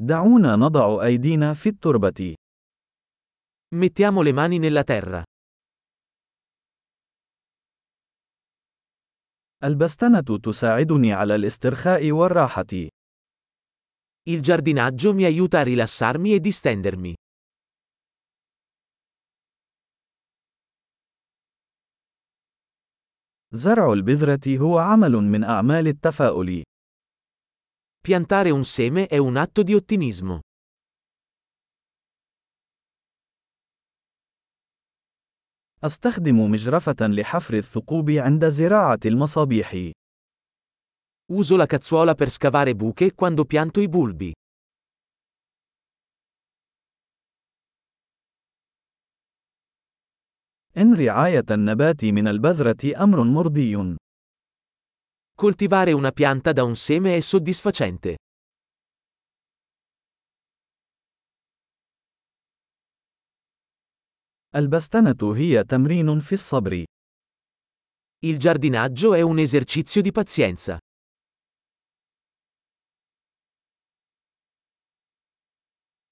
دعونا نضع أيدينا في التربة. Mettiamo le mani nella terra. البستنة تساعدني على الاسترخاء والراحة. Il giardinaggio mi aiuta a rilassarmi e distendermi. زرع البذرة هو عمل من أعمال التفاؤل. Piantare un seme è un atto di ottimismo. أستخدم مجرفة لحفر الثقوب عند زراعة المصابيح. Uso la cazzuola per scavare buche quando pianto i bulbi. إن رعاية النبات من البذرة أمر مرضي. Coltivare una pianta da un seme è soddisfacente. البستنة هي تمرين في الصبر. Il giardinaggio è un esercizio di pazienza.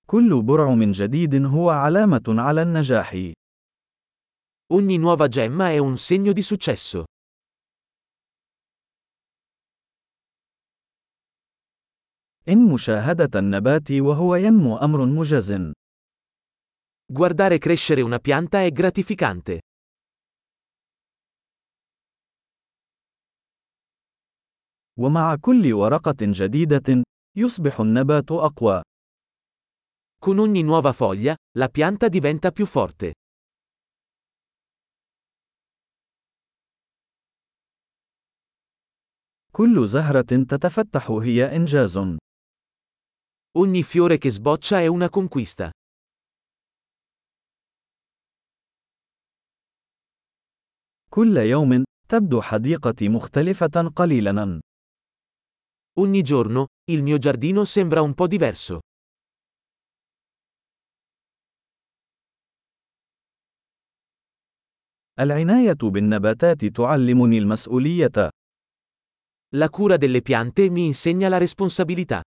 كل برع من جديد هو علامة على النجاح. Ogni nuova gemma è un segno di successo. إن مشاهدة النبات وهو ينمو أمر مجز. Guardare crescere una pianta è gratificante. ومع كل ورقة جديدة، يصبح النبات أقوى. Con ogni nuova foglia, la pianta diventa più forte. كل زهرة تتفتح هي إنجاز. Ogni fiore che sboccia è una conquista. كل يوم تبدو حديقتي مختلفة قليلا. Ogni giorno, il mio giardino sembra un po' diverso. العناية بالنباتات تعلمني المسؤولية. La cura delle piante mi insegna la responsabilità.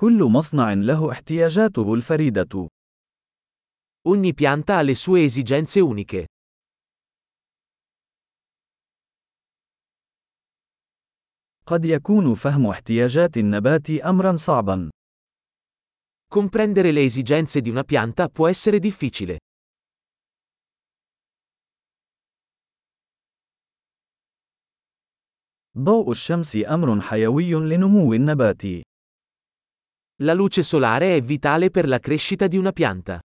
كل مصنع له احتياجاته الفريدة. Ogni pianta ha le sue esigenze uniche. قد يكون فهم احتياجات النبات أمرا صعبا. Comprendere le esigenze di una pianta può essere difficile. ضوء الشمس أمر حيوي لنمو النبات. La luce solare è vitale per la crescita di una pianta.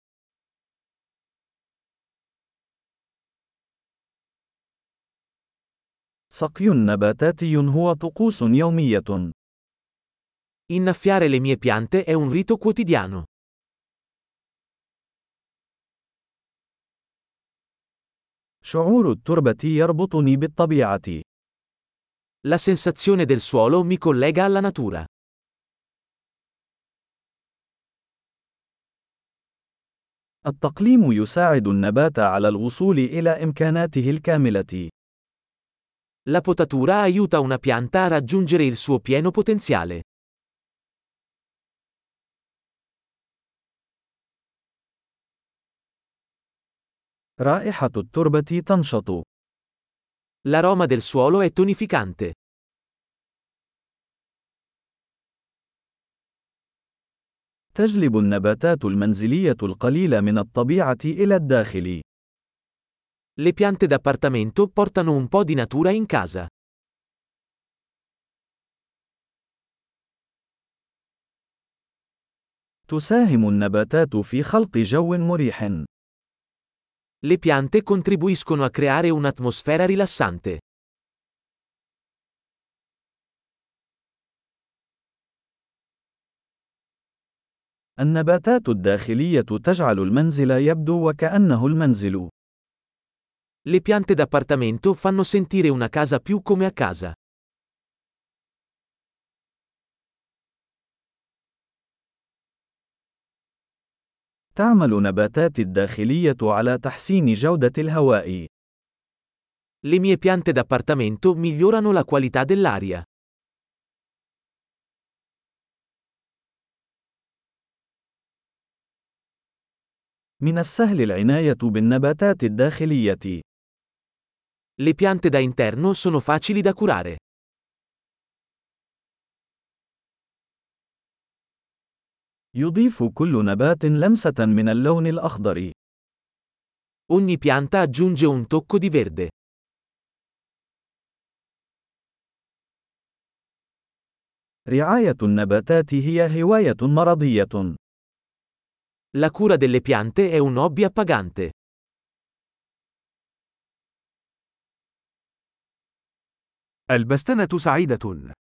سقي نباتاتي هو طقوس يومية. Innaffiare le mie piante è un rito quotidiano. شعور التربة يربطني بالطبيعة. La sensazione del suolo mi collega alla natura. التقليم يساعد النبات على الوصول إلى إمكاناته الكاملة. La potatura aiuta una pianta a raggiungere il suo pieno potenziale. رائحة التربة تنشط. L'aroma del suolo è tonificante. تجلب النباتات المنزلية القليلة من الطبيعة إلى الداخل. Le piante d'appartamento portano un po' di natura in casa. تساهم النباتات في خلق جو مريح. Le piante contribuiscono a creare un'atmosfera rilassante. النباتات الداخلية تجعل المنزل يبدو وكأنه المنزل. Le piante d'appartamento fanno sentire una casa più come a casa. تعمل نباتات الداخلية على تحسين جودة الهواء. Le mie piante d'appartamento migliorano la qualità dell'aria. من السهل العناية بالنباتات الداخلية. Le piante da interno sono facili da curare. يضيف كل نبات لمسة من اللون الأخضر. Ogni pianta aggiunge un tocco di verde. رعاية النباتات هي هواية مرضية. La cura delle piante è un hobby appagante. البستنة سعيدة.